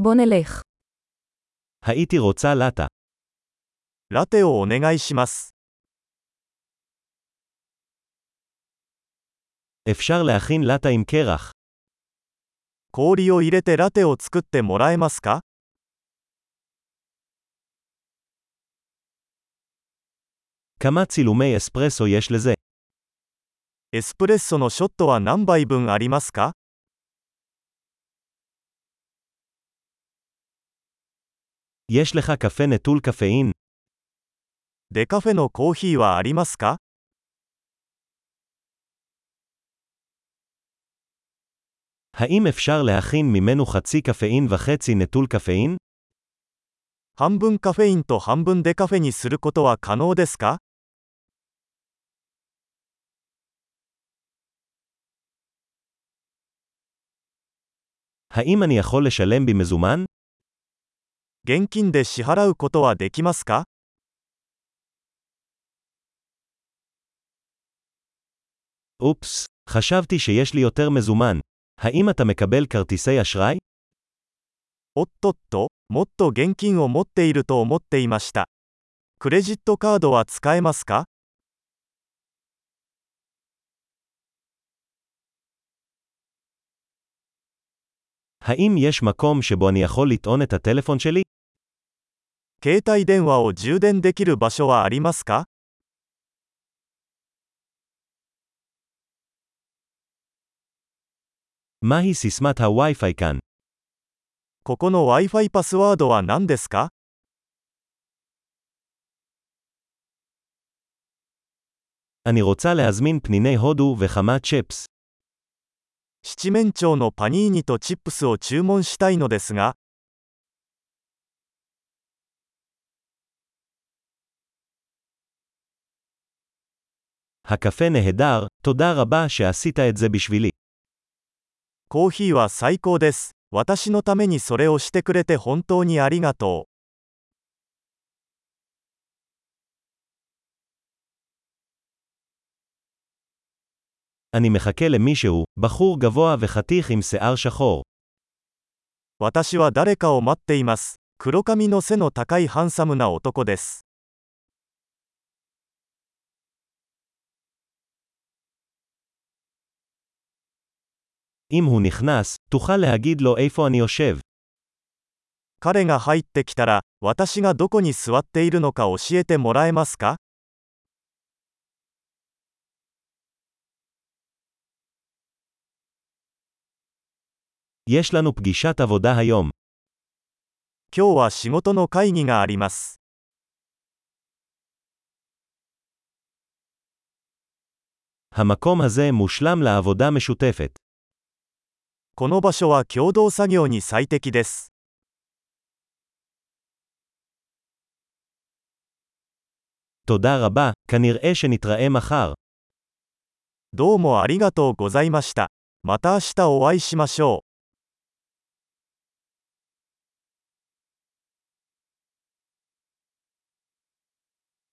בוא נלך. הייתי רוצה לטה. ラテをお願いします。 אפשר להכין לטה עם קרח. 氷を入れてラテを作ってもらえますか כמה צילומי אספרסו יש לזה? エスプレッソのショットは何杯分ありますか יש לך קפה נטול קפאין? デカフェのコーヒーはありますか האם אפשר להכין ממנו חצי קפאין וחצי נטול קפאין? 半分カフェインと半分デカフェにすることは可能ですか האם אני יכול לשלם במזומן? 現金で支払うことはできますか אופס, חשבתי שיש לי יותר מזומן. האם אתה מקבל כרטיסי אשראי? おっとっと、もっと現金を持っていると思っていました。クレジットカードは使えますか האם יש מקום שבו אני יכול לטעון את הטלפון שלי? 携帯電話を充電できる場所はありますか מהי סיסמת הווי-פיי כאן? ここの Wi-Fi パスワードは何ですか אני רוצה להזמין פניני הודו וכמה צ'פס. 七面鳥のパニーニとチップスを注文したいのですがコーヒーは最高です。私のためにそれをしてくれて本当にありがとう。אני מחכה למישהו, בחור גבוה וחתיך עם שיער שחור. 私は誰かを待っています。黒髪の背の高いハンサムな男です。 אם הוא נכנס, תוכל להגיד לו איפה אני יושב. 彼が入ってきたら、私がどこに座っているのか教えてもらえますか יש לנו פגישת עבודה 今日は仕事の会議があります。この場所は共同作業に最適です。どうもありがとうございました。また明日お会いしましょう。